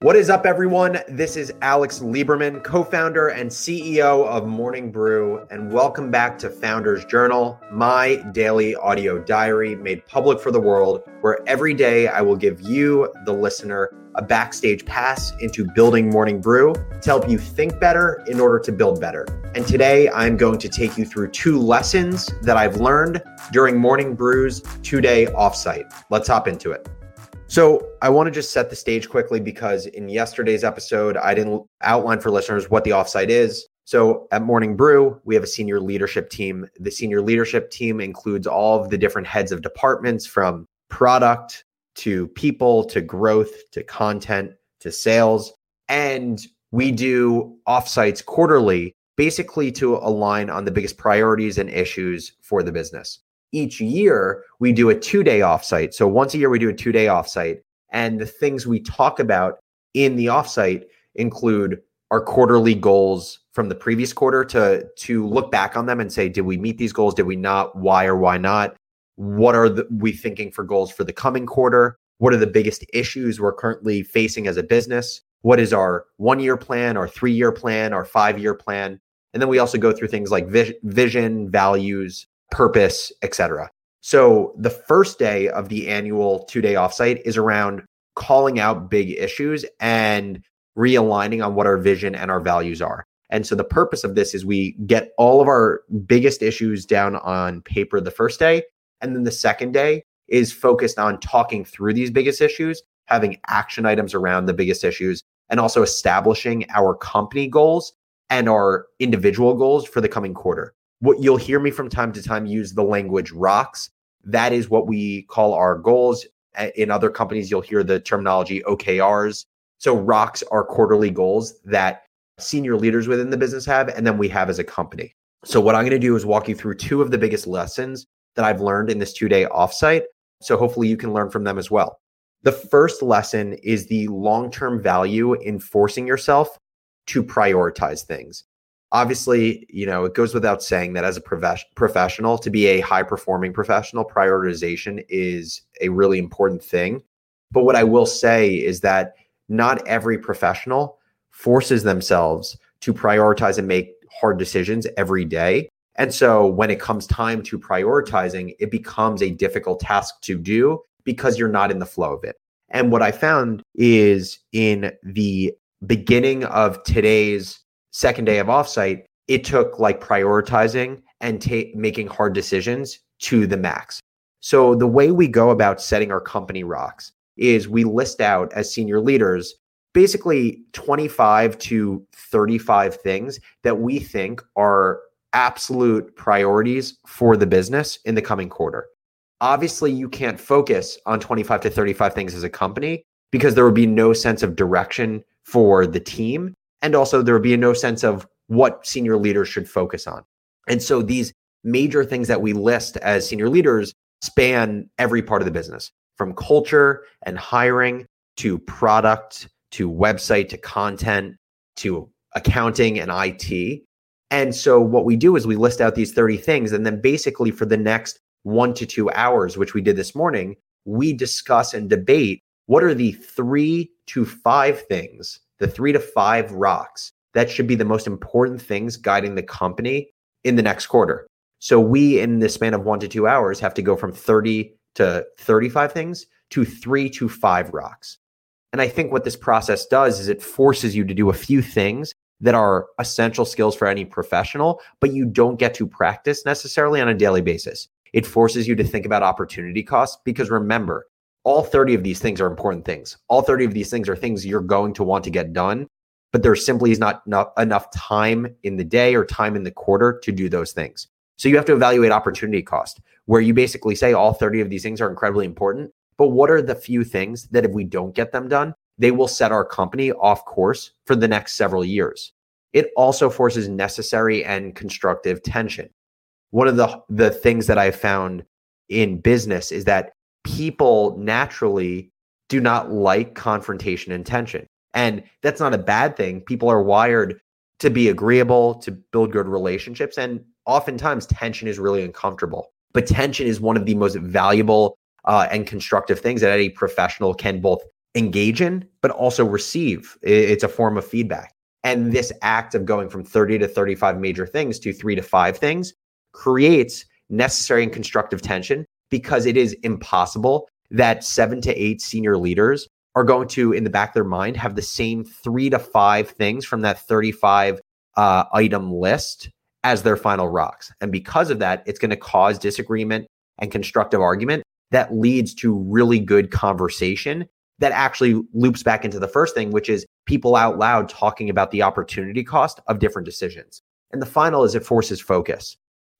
What is up, everyone? This is Alex Lieberman, co founder and CEO of Morning Brew, and welcome back to Founders Journal, my daily audio diary made public for the world, where every day I will give you, the listener, a backstage pass into building Morning Brew to help you think better in order to build better. And today I'm going to take you through two lessons that I've learned during Morning Brew's two day offsite. Let's hop into it. So, I want to just set the stage quickly because in yesterday's episode, I didn't outline for listeners what the offsite is. So, at Morning Brew, we have a senior leadership team. The senior leadership team includes all of the different heads of departments from product to people to growth to content to sales. And we do offsites quarterly, basically to align on the biggest priorities and issues for the business each year we do a two day offsite. So once a year we do a two day offsite. And the things we talk about in the offsite include our quarterly goals from the previous quarter to to look back on them and say, did we meet these goals? Did we not? Why or why not? What are the, we thinking for goals for the coming quarter? What are the biggest issues we're currently facing as a business? What is our one year plan, our three year plan, our five year plan? And then we also go through things like vision, values, purpose, etc. So the first day of the annual two-day offsite is around calling out big issues and realigning on what our vision and our values are. And so the purpose of this is we get all of our biggest issues down on paper the first day. And then the second day is focused on talking through these biggest issues, having action items around the biggest issues, and also establishing our company goals and our individual goals for the coming quarter what you'll hear me from time to time use the language rocks. That is what we call our goals. In other companies, you'll hear the terminology OKRs. So rocks are quarterly goals that senior leaders within the business have, and then we have as a company. So what I'm going to do is walk you through two of the biggest lessons that I've learned in this two day offsite. So hopefully you can learn from them as well. The first lesson is the long term value in forcing yourself to prioritize things obviously, you know, it goes without saying that as a prof- professional, to be a high performing professional, prioritization is a really important thing. But what I will say is that not every professional forces themselves to prioritize and make hard decisions every day. And so when it comes time to prioritizing, it becomes a difficult task to do because you're not in the flow of it. And what I found is in the beginning of today's second day of offsite, it took like prioritizing and ta- making hard decisions to the max. So the way we go about setting our company rocks is we list out as senior leaders basically 25 to 35 things that we think are absolute priorities for the business in the coming quarter. Obviously, you can't focus on 25 to 35 things as a company because there would be no sense of direction for the team and also, there would be no sense of what senior leaders should focus on. And so, these major things that we list as senior leaders span every part of the business from culture and hiring to product to website to content to accounting and IT. And so, what we do is we list out these 30 things. And then, basically, for the next one to two hours, which we did this morning, we discuss and debate what are the three to five things the three to five rocks that should be the most important things guiding the company in the next quarter. So we, in the span of one to two hours, have to go from 30 to 35 things to three to five rocks. And I think what this process does is it forces you to do a few things that are essential skills for any professional, but you don't get to practice necessarily on a daily basis. It forces you to think about opportunity costs because remember, all 30 of these things are important things. All 30 of these things are things you're going to want to get done, but there simply is not, enough time in the day or time in the quarter to do those things. So you have to evaluate opportunity cost, where you basically say all 30 of these things are incredibly important, but what are the few things that if we don't get them done, they will set our company off course for the next several years. It also forces necessary and constructive tension. One of the the things that I found in business is that people naturally do not like confrontation and tension. And that's not a bad thing. People are wired to be agreeable, to build good relationships. And oftentimes, tension is really uncomfortable. But tension is one of the most valuable uh, and constructive things that any professional can both engage in, but also receive. It's a form of feedback. And this act of going from 30 to 35 major things to three to five things creates necessary and constructive tension because it is impossible that seven to eight senior leaders are going to, in the back of their mind, have the same three to five things from that 35 uh, item list as their final rocks. And because of that, it's going to cause disagreement and constructive argument that leads to really good conversation that actually loops back into the first thing, which is people out loud talking about the opportunity cost of different decisions. And the final is it forces focus.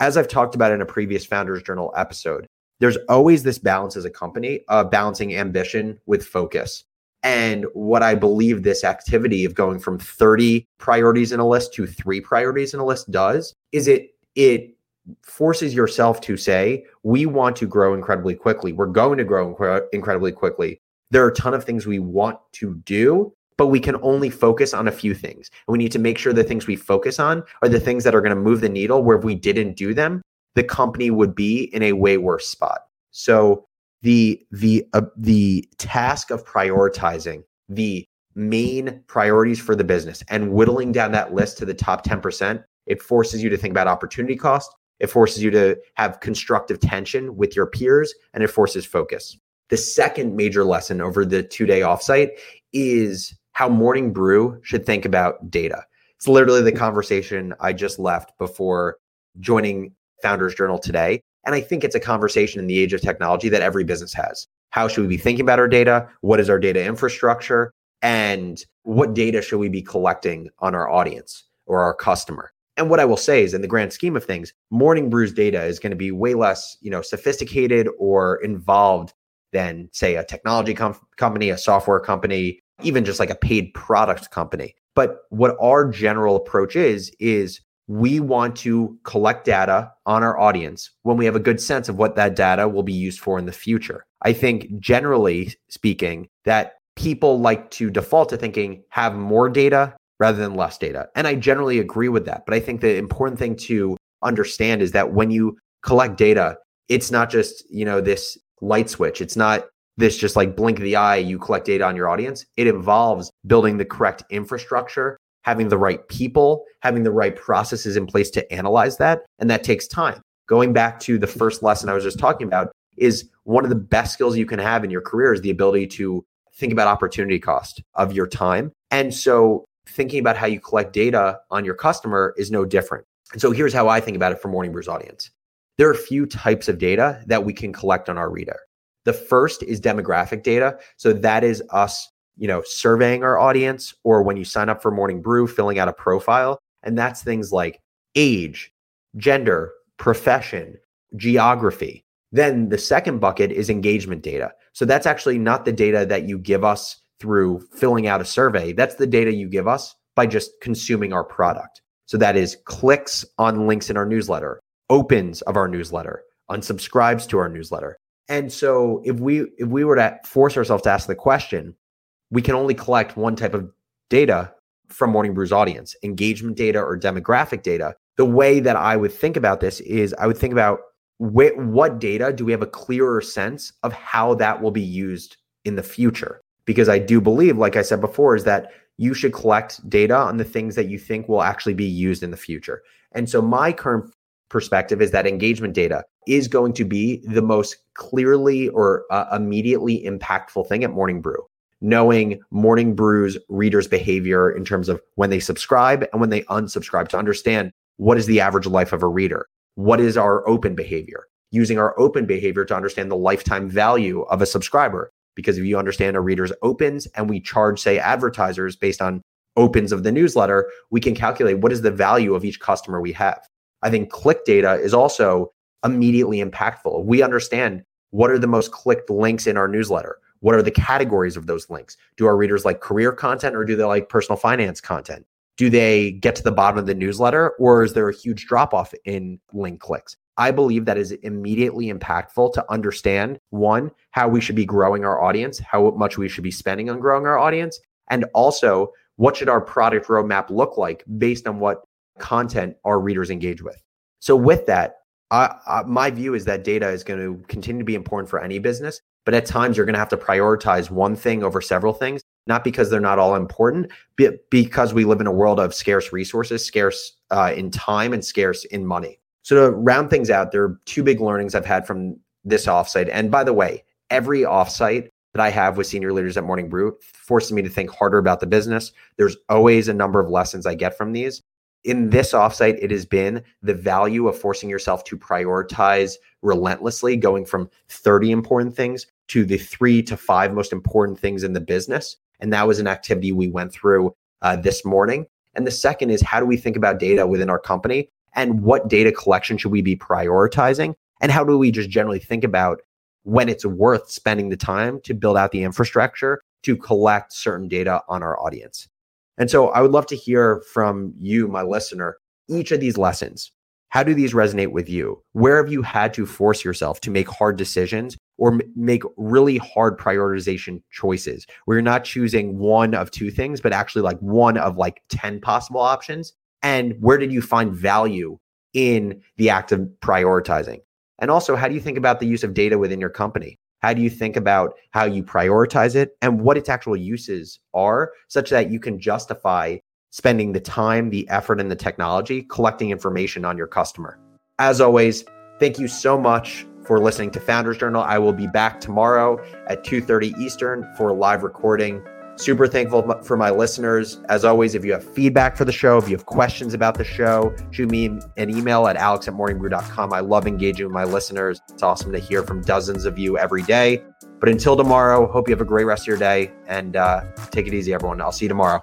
As I've talked about in a previous Founders Journal episode, there's always this balance as a company of balancing ambition with focus. And what I believe this activity of going from 30 priorities in a list to three priorities in a list does is it it forces yourself to say, we want to grow incredibly quickly. We're going to grow incredibly quickly. There are a ton of things we want to do, but we can only focus on a few things. And we need to make sure the things we focus on are the things that are going to move the needle where if we didn't do them, the company would be in a way worse spot. So the the uh, the task of prioritizing the main priorities for the business and whittling down that list to the top 10%, it forces you to think about opportunity cost. It forces you to have constructive tension with your peers and it forces focus. The second major lesson over the two day offsite is how Morning Brew should think about data. It's literally the conversation I just left before joining Founders Journal today. And I think it's a conversation in the age of technology that every business has. How should we be thinking about our data? What is our data infrastructure? And what data should we be collecting on our audience or our customer? And what I will say is, in the grand scheme of things, Morning Brew's data is going to be way less, you know, sophisticated or involved than, say, a technology com- company, a software company, even just like a paid product company. But what our general approach is, is we want to collect data on our audience when we have a good sense of what that data will be used for in the future. I think, generally speaking, that people like to default to thinking have more data rather than less data. And I generally agree with that. But I think the important thing to understand is that when you collect data, it's not just, you know, this light switch. It's not this just like blink of the eye, you collect data on your audience. It involves building the correct infrastructure having the right people, having the right processes in place to analyze that. And that takes time. Going back to the first lesson I was just talking about, is one of the best skills you can have in your career is the ability to think about opportunity cost of your time. And so thinking about how you collect data on your customer is no different. And so here's how I think about it for Morning Brew's audience. There are a few types of data that we can collect on our reader. The first is demographic data. So that is us you know, surveying our audience or when you sign up for Morning Brew, filling out a profile. And that's things like age, gender, profession, geography. Then the second bucket is engagement data. So that's actually not the data that you give us through filling out a survey. That's the data you give us by just consuming our product. So that is clicks on links in our newsletter, opens of our newsletter, unsubscribes to our newsletter. And so if we if we were to force ourselves to ask the question, we can only collect one type of data from Morning Brew's audience, engagement data or demographic data. The way that I would think about this is I would think about wh- what data do we have a clearer sense of how that will be used in the future? Because I do believe, like I said before, is that you should collect data on the things that you think will actually be used in the future. And so my current perspective is that engagement data is going to be the most clearly or uh, immediately impactful thing at Morning Brew knowing Morning Brew's readers' behavior in terms of when they subscribe and when they unsubscribe to understand what is the average life of a reader? What is our open behavior? Using our open behavior to understand the lifetime value of a subscriber. Because if you understand a reader's opens and we charge, say, advertisers based on opens of the newsletter, we can calculate what is the value of each customer we have. I think click data is also immediately impactful. We understand what are the most clicked links in our newsletter what are the categories of those links? Do our readers like career content or do they like personal finance content? Do they get to the bottom of the newsletter or is there a huge drop off in link clicks? I believe that is immediately impactful to understand one, how we should be growing our audience, how much we should be spending on growing our audience, and also what should our product roadmap look like based on what content our readers engage with. So, with that, my view is that data is going to continue to be important for any business, but at times you're going to have to prioritize one thing over several things, not because they're not all important, but because we live in a world of scarce resources, scarce uh, in time and scarce in money. So to round things out, there are two big learnings I've had from this offsite. And by the way, every offsite that I have with senior leaders at Morning Brew forces me to think harder about the business. There's always a number of lessons I get from these. In this offsite, it has been the value of forcing yourself to prioritize relentlessly, going from 30 important things to the three to five most important things in the business. And that was an activity we went through uh, this morning. And the second is how do we think about data within our company and what data collection should we be prioritizing? And how do we just generally think about when it's worth spending the time to build out the infrastructure to collect certain data on our audience. And so I would love to hear from you, my listener, each of these lessons. How do these resonate with you? Where have you had to force yourself to make hard decisions or m- make really hard prioritization choices where you're not choosing one of two things, but actually like one of like 10 possible options? And where did you find value in the act of prioritizing? And also, how do you think about the use of data within your company? How do you think about how you prioritize it and what its actual uses are, such that you can justify spending the time, the effort, and the technology collecting information on your customer? As always, thank you so much for listening to Founders Journal. I will be back tomorrow at 2:30 Eastern for a live recording. Super thankful for my listeners. As always, if you have feedback for the show, if you have questions about the show, shoot me an email at alex at morningbrew.com. I love engaging with my listeners. It's awesome to hear from dozens of you every day. But until tomorrow, hope you have a great rest of your day and uh, take it easy, everyone. I'll see you tomorrow.